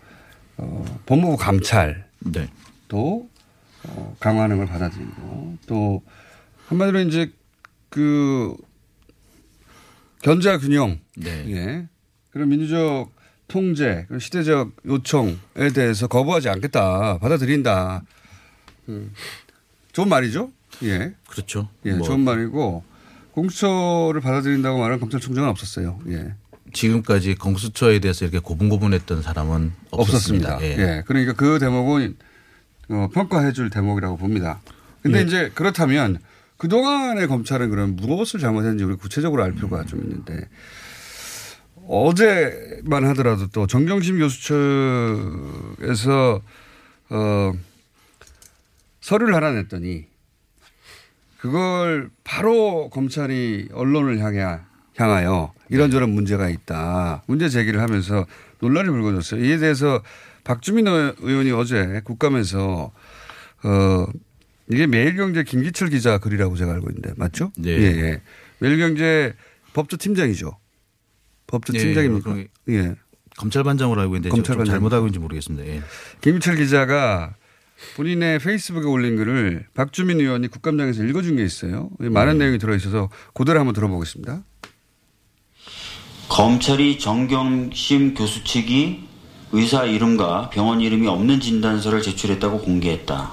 어, 법무부 감찰도 네. 어, 강화하는 걸 받아들이고 또 한마디로 이제 그 견자 균형, 네. 예. 그런 민주적 통제, 그런 시대적 요청에 대해서 거부하지 않겠다, 받아들인다. 음. 좋은 말이죠. 예. 그렇죠. 예, 뭐. 좋은 말이고 공수처를 받아들인다고 말하는 검찰총장은 없었어요. 예. 지금까지 공수처에 대해서 이렇게 고분고분했던 사람은 없었습니다. 없었습니다. 예. 예. 그러니까 그 대목은 어, 평가해 줄 대목이라고 봅니다. 근데 예. 이제 그렇다면 그동안의 검찰은 그럼 무엇을 잘못했는지 우리 구체적으로 알 필요가 좀 있는데 어제만 하더라도 또 정경심 교수 측에서 어 서류를 하나 냈더니 그걸 바로 검찰이 언론을 향해 향하여 이런저런 문제가 있다. 문제 제기를 하면서 논란이 불거졌어요. 이에 대해서 박주민 의원이 어제 국감에서 어 이게 매일경제 김기철 기자 글이라고 제가 알고 있는데 맞죠? 네. 예, 예. 매일경제 법조 팀장이죠. 법조 예, 팀장입니까? 예. 검찰반장으로 알고 있는데 검찰반장 잘못 알고 있는지 모르겠습니다. 예. 김기철 기자가 본인의 페이스북에 올린 글을 박주민 의원이 국감장에서 읽어준 게 있어요. 많은 음. 내용이 들어있어서 그대로 한번 들어보겠습니다. 검찰이 정경심 교수 측이 의사 이름과 병원 이름이 없는 진단서를 제출했다고 공개했다.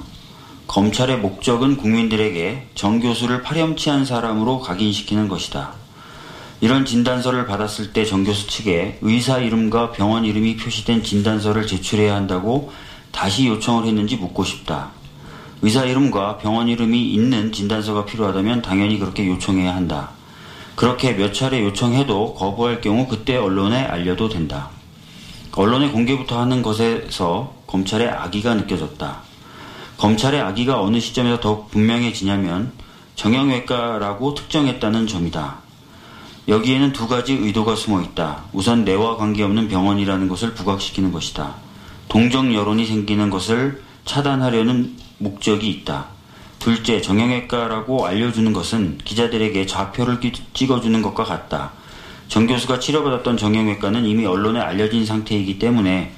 검찰의 목적은 국민들에게 정 교수를 파렴치한 사람으로 각인시키는 것이다. 이런 진단서를 받았을 때 정 교수 측에 의사 이름과 병원 이름이 표시된 진단서를 제출해야 한다고 다시 요청을 했는지 묻고 싶다. 의사 이름과 병원 이름이 있는 진단서가 필요하다면 당연히 그렇게 요청해야 한다. 그렇게 몇 차례 요청해도 거부할 경우 그때 언론에 알려도 된다. 언론의 공개부터 하는 것에서 검찰의 악의가 느껴졌다. 검찰의 악의가 어느 시점에서 더욱 분명해지냐면 정형외과라고 특정했다는 점이다. 여기에는 두 가지 의도가 숨어 있다. 우선 내와 관계없는 병원이라는 것을 부각시키는 것이다. 동정 여론이 생기는 것을 차단하려는 목적이 있다. 둘째, 정형외과라고 알려주는 것은 기자들에게 좌표를 찍어주는 것과 같다. 정 교수가 치료받았던 정형외과는 이미 언론에 알려진 상태이기 때문에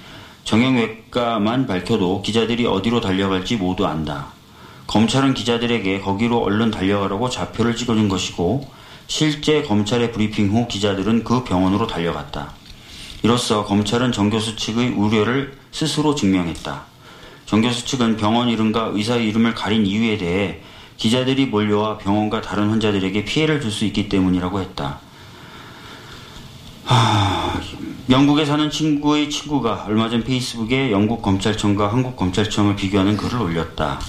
정형외과만 밝혀도 기자들이 어디로 달려갈지 모두 안다. 검찰은 기자들에게 거기로 얼른 달려가라고 좌표를 찍어준 것이고 실제 검찰의 브리핑 후 기자들은 그 병원으로 달려갔다. 이로써 검찰은 정 교수 측의 우려를 스스로 증명했다. 정교수 측은 병원 이름과 의사 이름을 가린 이유에 대해 기자들이 몰려와 병원과 다른 환자들에게 피해를 줄 수 있기 때문이라고 했다. 하... 영국에 사는 친구의 친구가 얼마 전 페이스북에 영국 검찰청과 한국 검찰청을 비교하는 글을 올렸다.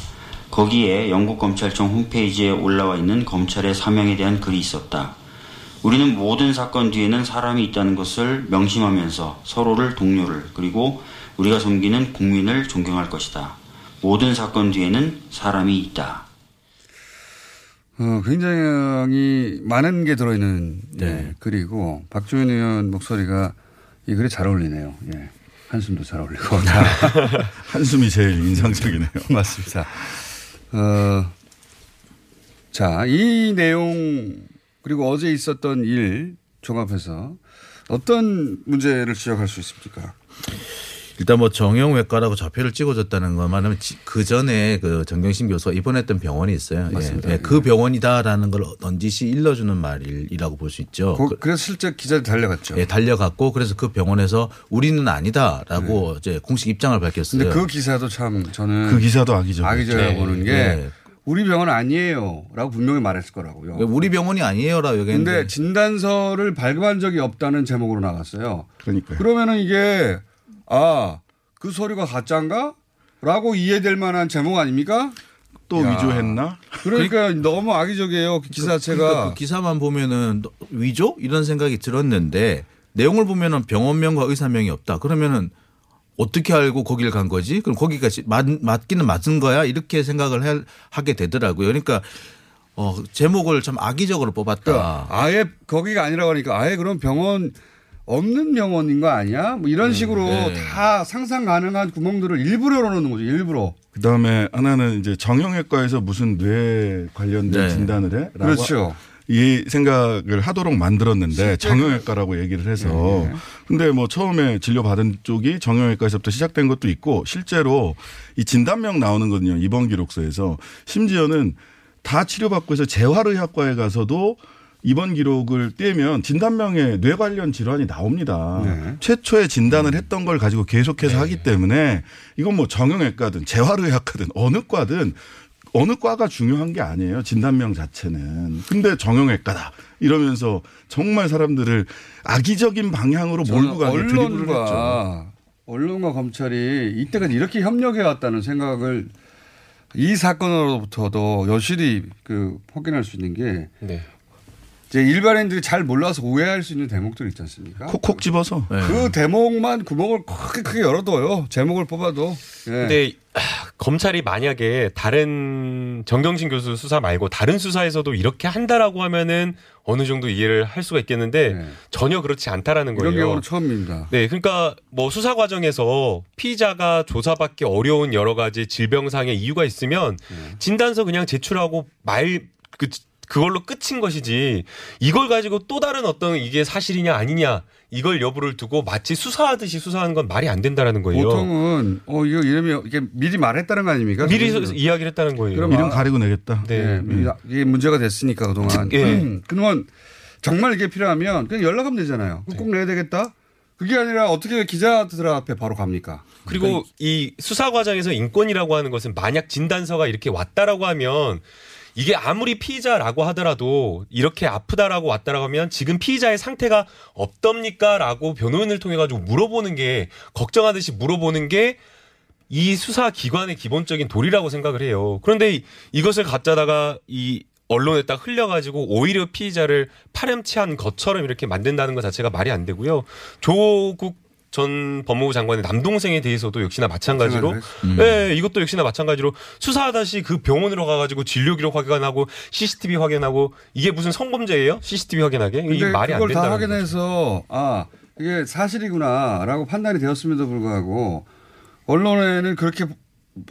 거기에 영국 검찰청 홈페이지에 올라와 있는 검찰의 사명에 대한 글이 있었다. 우리는 모든 사건 뒤에는 사람이 있다는 것을 명심하면서 서로를 동료를 그리고 우리가 섬기는 국민을 존경할 것이다. 모든 사건 뒤에는 사람이 있다. 어, 굉장히 많은 게 들어있는 네. 예, 글이고 박주현 의원 목소리가 이 글에 잘 어울리네요. 예. 한숨도 잘 어울리고. 한숨이 제일 인상적이네요. 맞습니다. 어, 자, 이 내용 그리고 어제 있었던 일 종합해서 어떤 문제를 지적할 수 있습니까? 일단 뭐 정형외과라고 좌표를 찍어줬다는 것만은 그 전에 그 정경심 교수가 입원했던 병원이 있어요. 맞습니다. 예. 예. 그 병원이다라는 걸 넌지시 일러주는 말이라고 볼 수 있죠. 그, 그래서 실제 기자들 달려갔죠. 예, 달려갔고 그래서 그 병원에서 우리는 아니다라고 네. 이제 공식 입장을 밝혔어요. 근데 그 기사도 참 저는 그 기사도 악의적. 악의적이라고 네. 보는 게 네. 우리 병원 아니에요라고 분명히 말했을 거라고요. 우리 병원이 아니에요라고 얘기했는데. 진단서를 발급한 적이 없다는 제목으로 나갔어요. 그러니까 그러면은 이게 아, 그 소리가 가짜인가? 라고 이해될 만한 제목 아닙니까? 또 야. 위조했나? 그러니까 너무 악의적이에요. 그 기사 자체가. 그러니까 그 기사만 보면은 위조? 이런 생각이 들었는데 내용을 보면은 병원명과 의사명이 없다. 그러면은 어떻게 알고 거기를 간 거지? 그럼 거기까지 맞, 맞기는 맞은 거야? 이렇게 생각을 해, 하게 되더라고요. 그러니까 어, 제목을 참 악의적으로 뽑았다. 그러니까 아예 거기가 아니라고 하니까 아예 그럼 병원 없는 병원인 거 아니야? 뭐 이런 음, 식으로 네. 다 상상 가능한 구멍들을 일부러 열어놓는 거죠. 일부러. 그 다음에 하나는 이제 정형외과에서 무슨 뇌 관련된 네. 진단을 해? 그렇죠. 이 생각을 하도록 만들었는데 정형외과라고 얘기를 해서 네. 근데 뭐 처음에 진료 받은 쪽이 정형외과에서부터 시작된 것도 있고 실제로 이 진단명 나오는 거든요 입원 기록서에서 심지어는 다 치료받고 해서 재활의학과에 가서도 입원 기록을 떼면 진단명에 뇌 관련 질환이 나옵니다. 네. 최초의 진단을 했던 걸 가지고 계속해서 네. 하기 때문에 이건 뭐 정형외과든 재활의학과든 어느 과든 어느 과가 중요한 게 아니에요. 진단명 자체는. 근데 정형외과다. 이러면서 정말 사람들을 악의적인 방향으로 몰고 가는 드리블을 했죠. 언론과 검찰이 이때까지 이렇게 협력해 왔다는 생각을 이 사건으로부터도 여실히 그 확인할 수 있는 게 네. 이제 일반인들이 잘 몰라서 오해할 수 있는 대목들 있지 않습니까? 콕콕 집어서 그 네. 대목만 구멍을 크게 크게 열어둬요. 제목을 뽑아도. 네. 근데 검찰이 만약에 다른 정경진 교수 수사 말고 다른 수사에서도 이렇게 한다라고 하면은 어느 정도 이해를 할 수가 있겠는데 네. 전혀 그렇지 않다라는 거예요. 이런 경우는 처음입니다. 네, 그러니까 뭐 수사 과정에서 피의자가 조사받기 어려운 여러 가지 질병상의 이유가 있으면 네. 진단서 그냥 제출하고 말 그 그걸로 끝인 것이지 이걸 가지고 또 다른 어떤 이게 사실이냐 아니냐 이걸 여부를 두고 마치 수사하듯이 수사하는 건 말이 안 된다라는 거예요. 보통은 어 이거 이름이 이게 미리 말했다는 거 아닙니까? 미리 이야기를 했다는 거예요. 그럼 이름 가리고 내겠다. 네, 네. 이게 문제가 됐으니까 그동안. 네. 음, 그동안 정말 이게 필요하면 그냥 연락하면 되잖아요. 네. 꼭 내야 되겠다. 그게 아니라 어떻게 기자들 앞에 바로 갑니까? 그리고 그러니까 이 수사 과정에서 인권이라고 하는 것은 만약 진단서가 이렇게 왔다라고 하면 이게 아무리 피의자라고 하더라도 이렇게 아프다라고 왔다라고 하면 지금 피의자의 상태가 어떻습니까라고 변호인을 통해 가지고 물어보는 게 걱정하듯이 물어보는 게 이 수사 기관의 기본적인 도리라고 생각을 해요. 그런데 이것을 갖다다가 이 언론에 딱 흘려가지고 오히려 피의자를 파렴치한 것처럼 이렇게 만든다는 것 자체가 말이 안 되고요. 조국 전 법무부 장관의 남동생에 대해서도 역시나 마찬가지로 음. 네, 이것도 역시나 마찬가지로 수사하다시 그 병원으로 가가지고 진료 기록 확인하고 CCTV 확인하고 이게 무슨 성범죄예요? CCTV 확인하게 이게 말이 안 된다. 그걸 다 확인해서 아 이게 사실이구나라고 판단이 되었음에도 불구하고 언론에는 그렇게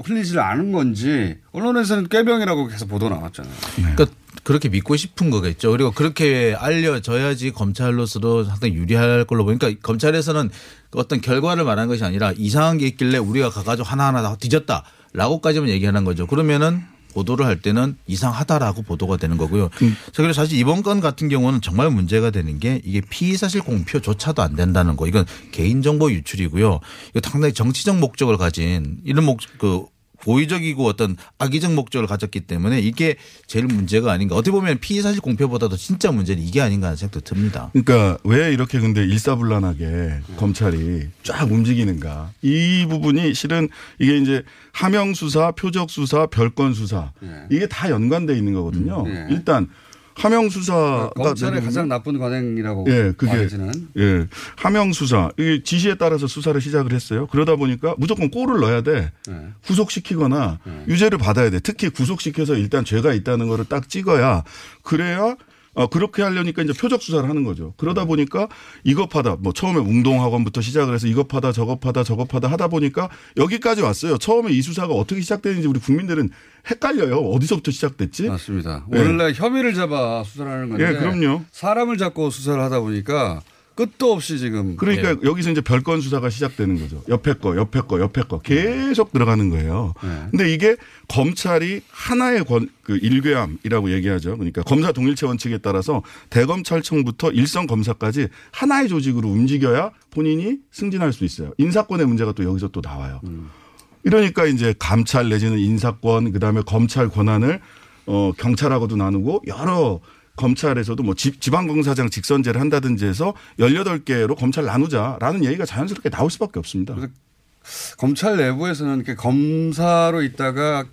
흘리지 않은 건지 언론에서는 꾀병이라고 계속 보도 나왔잖아요. 네. 그러니까 그렇게 믿고 싶은 거겠죠. 그리고 그렇게 알려져야지 검찰로서도 상당히 유리할 걸로 보니까 검찰에서는 어떤 결과를 말하는 것이 아니라 이상한 게 있길래 우리가 가가지고 하나하나 다 뒤졌다라고까지만 얘기하는 거죠. 그러면은 보도를 할 때는 이상하다라고 보도가 되는 거고요. 음. 그래서 사실 이번 건 같은 경우는 정말 문제가 되는 게 이게 피의 사실 공표조차도 안 된다는 거. 이건 개인정보 유출이고요. 이거 상당히 정치적 목적을 가진 이런 목 그 고의적이고 어떤 악의적 목적을 가졌기 때문에 이게 제일 문제가 아닌가. 어떻게 보면 피의 사실 공표보다도 진짜 문제는 이게 아닌가 하는 생각도 듭니다. 그러니까 왜 이렇게 근데 일사불란하게 검찰이 쫙 움직이는가. 이 부분이 실은 이게 이제 하명 수사, 표적 수사, 별건 수사 네. 이게 다 연관돼 있는 거거든요. 네. 일단 하명 수사가 그러니까 검찰의 가장 나쁜 관행이라고 예, 그게 말해지는. 예, 하명 수사 이 지시에 따라서 수사를 시작을 했어요. 그러다 보니까 무조건 골을 넣어야 돼. 네. 구속시키거나 네. 유죄를 받아야 돼. 특히 구속시켜서 일단 죄가 있다는 거를 딱 찍어야 그래야 어, 그렇게 하려니까 이제 표적 수사를 하는 거죠. 그러다 보니까 이것하다 뭐 처음에 웅동학원부터 시작을 해서 이것하다 저것하다 저것하다 하다 보니까 여기까지 왔어요. 처음에 이 수사가 어떻게 시작되는지 우리 국민들은 헷갈려요. 어디서부터 시작됐지? 맞습니다. 네. 원래 혐의를 잡아 수사를 하는 건데. 예, 그럼요. 사람을 잡고 수사를 하다 보니까 끝도 없이 지금. 그러니까 네. 여기서 이제 별건 수사가 시작되는 거죠. 옆에 거, 옆에 거, 옆에 거 계속 들어가는 거예요. 네. 근데 이게 검찰이 하나의 권, 그 일괴함이라고 얘기하죠. 그러니까 검사 동일체 원칙에 따라서 대검찰청부터 일선 검사까지 하나의 조직으로 움직여야 본인이 승진할 수 있어요. 인사권의 문제가 또 여기서 또 나와요. 음. 이러니까 이제 감찰 내지는 인사권 그다음에 검찰 권한을 어 경찰하고도 나누고 여러 검찰에서도 뭐 지방검사장 직선제를 한다든지 해서 18개로 검찰 나누자라는 얘기가 자연스럽게 나올 수밖에 없습니다. 검찰 내부에서는 이렇게 검사로 있다가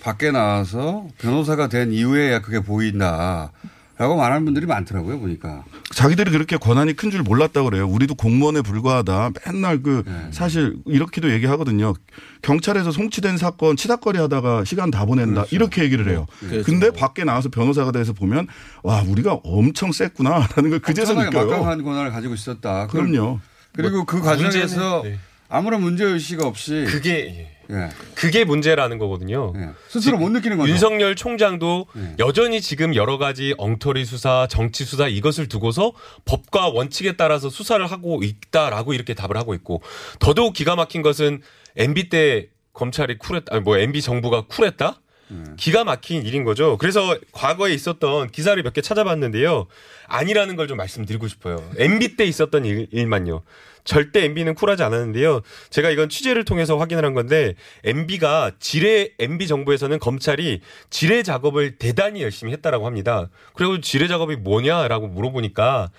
밖에 나와서 변호사가 된 이후에야 그게 보인다. 라고 말하는 분들이 많더라고요, 보니까. 자기들이 그렇게 권한이 큰 줄 몰랐다고 그래요. 우리도 공무원에 불과하다. 맨날 그 네. 사실 이렇게도 얘기하거든요. 경찰에서 송치된 사건 치닫거리 하다가 시간 다 보낸다. 그렇죠. 이렇게 얘기를 해요. 네. 근데 밖에 나와서 변호사가 돼서 보면 와, 우리가 엄청 셌구나라는 걸 그제서 느껴요. 막강한 권한을 가지고 있었다. 그럼요. 그리고 뭐, 그 과정에서 네. 아무런 문제의식 없이 그게 예. 그게 문제라는 거거든요. 예. 스스로 못 느끼는 거죠. 윤석열 총장도 예. 여전히 지금 여러 가지 엉터리 수사, 정치 수사 이것을 두고서 법과 원칙에 따라서 수사를 하고 있다라고 이렇게 답을 하고 있고 더더욱 기가 막힌 것은 MB 때 검찰이 쿨했다, 아니 뭐 MB 정부가 쿨했다? 예. 기가 막힌 일인 거죠. 그래서 과거에 있었던 기사를 몇 개 찾아봤는데요. 아니라는 걸 좀 말씀드리고 싶어요. MB 때 있었던 일, 일만요. 절대 MB는 쿨하지 않았는데요. 제가 이건 취재를 통해서 확인을 한 건데 MB가 지뢰 MB 정부에서는 검찰이 지뢰 작업을 대단히 열심히 했다라고 합니다. 그리고 지뢰 작업이 뭐냐라고 물어보니까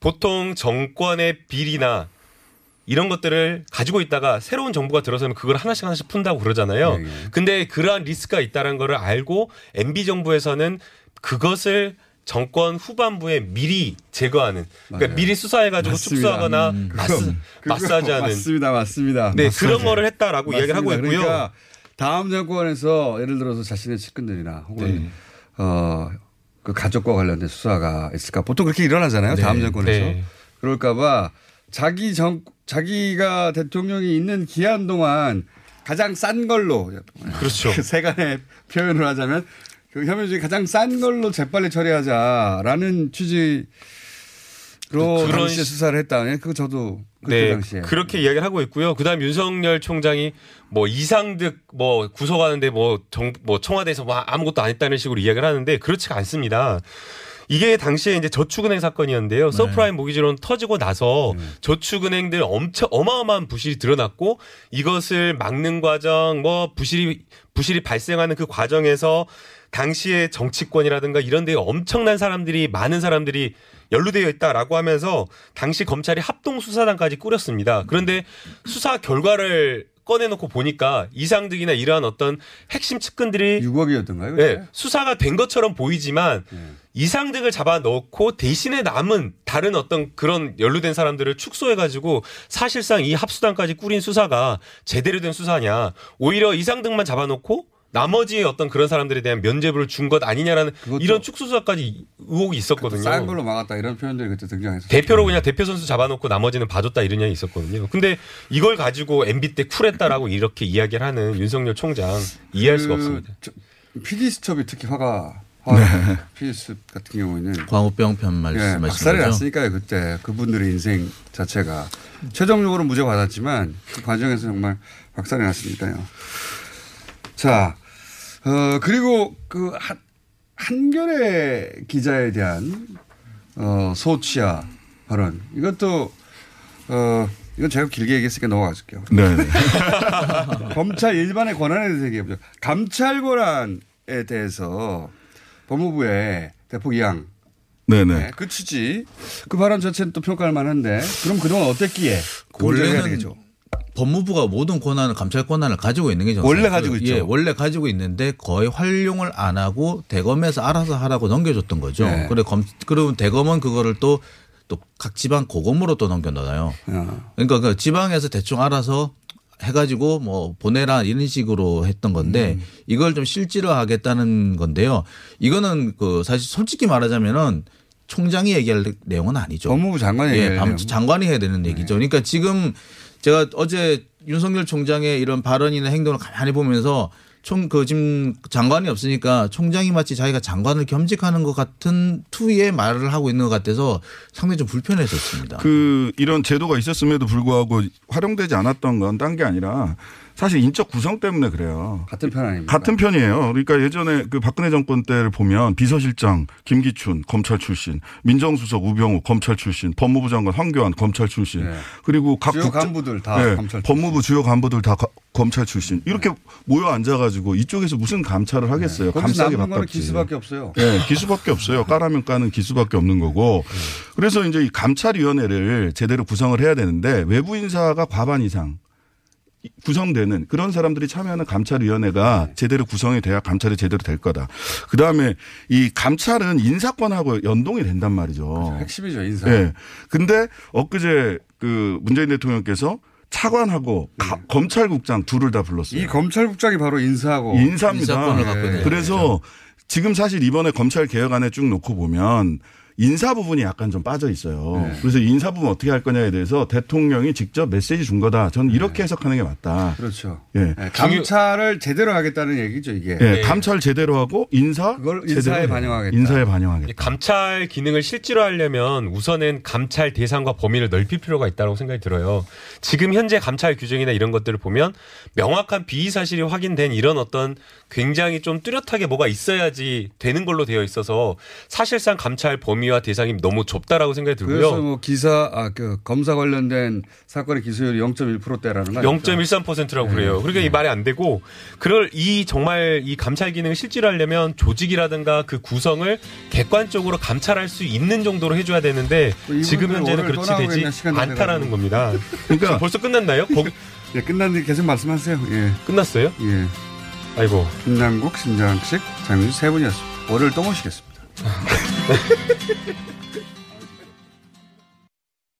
보통 정권의 비리나 이런 것들을 가지고 있다가 새로운 정부가 들어서면 그걸 하나씩 하나씩 푼다고 그러잖아요. 네, 네. 근데 그러한 리스크가 있다는 거를 알고 MB 정부에서는 그것을 정권 후반부에 미리 제거하는 그러니까 미리 수사해가지고 맞습니다. 축소하거나 음, 마스, 마사지하는 맞습니다, 맞습니다. 네 마사지. 그런 거를 했다라고 맞습니다. 이야기를 하고 있고요. 그러니까 다음 정권에서 예를 들어서 자신의 측근들이나 혹은 네. 어그 가족과 관련된 수사가 있을까 보통 그렇게 일어나잖아요. 네. 다음 정권에서 네. 그럴까봐 자기 정 자기가 대통령이 있는 기한 동안 가장 싼 걸로 그렇죠. 세간의 표현을 하자면 그 혐의 중에 가장 싼 걸로 재빨리 처리하자라는 취지 로 그런 당시에 수사를 했다. 네, 그거 저도 네, 당시에. 그렇게 이야기를 하고 있고요. 그다음 윤석열 총장이 뭐 이상득 뭐 구속하는데 뭐, 정, 뭐 청와대에서 뭐 아무것도 안 했다는 식으로 이야기를 하는데 그렇지가 않습니다. 이게 당시에 이제 저축은행 사건이었는데요. 네. 서브프라임 모기지론 터지고 나서 네. 저축은행들 엄청 어마어마한 부실이 드러났고 이것을 막는 과정 뭐 부실이 부실이 발생하는 그 과정에서 당시의 정치권이라든가 이런 데에 엄청난 사람들이 많은 사람들이 연루되어 있다라고 하면서 당시 검찰이 합동 수사단까지 꾸렸습니다. 그런데 수사 결과를 꺼내놓고 보니까 이상득이나 이러한 어떤 핵심 측근들이 6억이었던가요? 네, 수사가 된 것처럼 보이지만 네. 이상득을 잡아 넣고 대신에 남은 다른 어떤 그런 연루된 사람들을 축소해가지고 사실상 이 합수단까지 꾸린 수사가 제대로 된 수사냐 오히려 이상득만 잡아놓고 나머지 어떤 그런 사람들에 대한 면죄부를 준 것 아니냐라는 이런 축소수사까지 의혹이 있었거든요. 싼 걸로 막았다 이런 표현들이 그때 등장했어요. 대표로 그냥 대표 선수 잡아놓고 나머지는 봐줬다 이런 이야기 있었거든요. 근데 이걸 가지고 MB 때 쿨했다라고 이렇게 이야기를 하는 윤석열 총장 이해할 그 수가 없습니다. PD 수첩이 특히 화가 네. 수첩 같은 경우에는 광우병 편 말씀하시는 네, 박살이 났으니까요 그때 그분들의 인생 자체가 최종적으로 무죄 받았지만 그 과정에서 정말 박살이 났으니까요. 자, 어, 그리고 그 한, 한겨레 기자에 대한 어, 소치아 발언. 이것도 어, 이건 제가 길게 얘기했으니까 넘어가줄게요. 네. 검찰 일반의 권한에 대해서 얘기해보죠. 감찰 권한에 대해서 법무부의 대폭 이양. 네네. 네, 그 취지. 그 발언 자체는 또 평가할 만한데 그럼 그동안 어땠기에? 그 원래는 법무부가 모든 권한을 감찰 권한을 가지고 있는 게 정상. 원래 가지고 있죠. 예, 원래 가지고 있는데 거의 활용을 안 하고 대검에서 알아서 하라고 넘겨줬던 거죠. 네. 그래 검 그러면 대검은 그거를 또 또 각 지방 고검으로 또 넘겨놓아요. 어. 그러니까 그 지방에서 대충 알아서 해가지고 뭐 보내라 이런 식으로 했던 건데 음. 이걸 좀 실질화하겠다는 건데요. 이거는 그 사실 솔직히 말하자면은 총장이 얘기할 내용은 아니죠. 법무부 장관이 예, 장관이 해야 되는 얘기죠. 네. 그러니까 지금 제가 어제 윤석열 총장의 이런 발언이나 행동을 가만히 보면서 총 그 지금 장관이 없으니까 총장이 마치 자기가 장관을 겸직하는 것 같은 투의 말을 하고 있는 것 같아서 상당히 좀 불편했었습니다. 그 이런 제도가 있었음에도 불구하고 활용되지 않았던 건 딴 게 아니라 사실 인적 구성 때문에 그래요. 같은 편 아닙니까? 같은 편이에요. 그러니까 예전에 그 박근혜 정권 때를 보면 비서실장 김기춘 검찰 출신, 민정수석 우병우 검찰 출신, 법무부 장관 황교안 검찰 출신, 네. 그리고 각 주요 국자, 간부들 다 네. 검찰 출신. 법무부 주요 간부들 다 검찰 출신. 이렇게 네. 모여 앉아가지고 이쪽에서 무슨 감찰을 하겠어요. 네. 감싸게 바꿨지. 기수밖에 없어요. 네, 기수밖에 없어요. 까라면 까는 기수밖에 없는 거고. 네. 그래서 이제 이 감찰위원회를 제대로 구성을 해야 되는데 외부 인사가 과반 이상 구성되는 그런 사람들이 참여하는 감찰위원회가 네. 제대로 구성이 돼야 감찰이 제대로 될 거다. 그 다음에 이 감찰은 인사권하고 연동이 된단 말이죠. 그렇죠. 핵심이죠 인사. 네. 근데 엊그제 그 문재인 대통령께서 차관하고 네. 검찰국장 둘을 다 불렀어요. 이 검찰국장이 바로 인사하고 인사입니다. 네. 그래서 지금 사실 이번에 검찰 개혁안에 쭉 놓고 보면 인사 부분이 약간 좀 빠져 있어요. 네. 그래서 인사 부분 어떻게 할 거냐에 대해서 대통령이 직접 메시지 준 거다. 저는 이렇게 네. 해석하는 게 맞다. 그렇죠. 예. 네. 감찰을 제대로 하겠다는 얘기죠, 이게. 예. 감찰 제대로 하고 인사 그걸 인사에 반영하겠다. 인사에 반영하겠다. 감찰 기능을 실제로 하려면 우선은 감찰 대상과 범위를 넓힐 필요가 있다고 생각이 들어요. 지금 현재 감찰 규정이나 이런 것들을 보면 명확한 비위 사실이 확인된 이런 어떤 굉장히 좀 뚜렷하게 뭐가 있어야지 되는 걸로 되어 있어서 사실상 감찰 범위 와 대상이 너무 좁다라고 생각이 들고요. 그래서 뭐 기사 아 그 검사 관련된 사건의 기소율이 0.1%대라는 거 0.13%라고 네. 그래요. 그러니까 네. 이 말이 안 되고 그럴 이 정말 이 감찰 기능을 실제로 하려면 조직이라든가 그 구성을 객관적으로 감찰할 수 있는 정도로 해줘야 되는데 지금 현재는 그렇지 되지 않다라는 겁니다. 그러니까 벌써 끝났나요? 거기... 예, 끝났는데 계속 말씀하세요. 예. 끝났어요? 예. 아이고. 김남국, 신장식, 장윤수 세 분이었습니다. 월요일 또 모시겠습니다. Oh.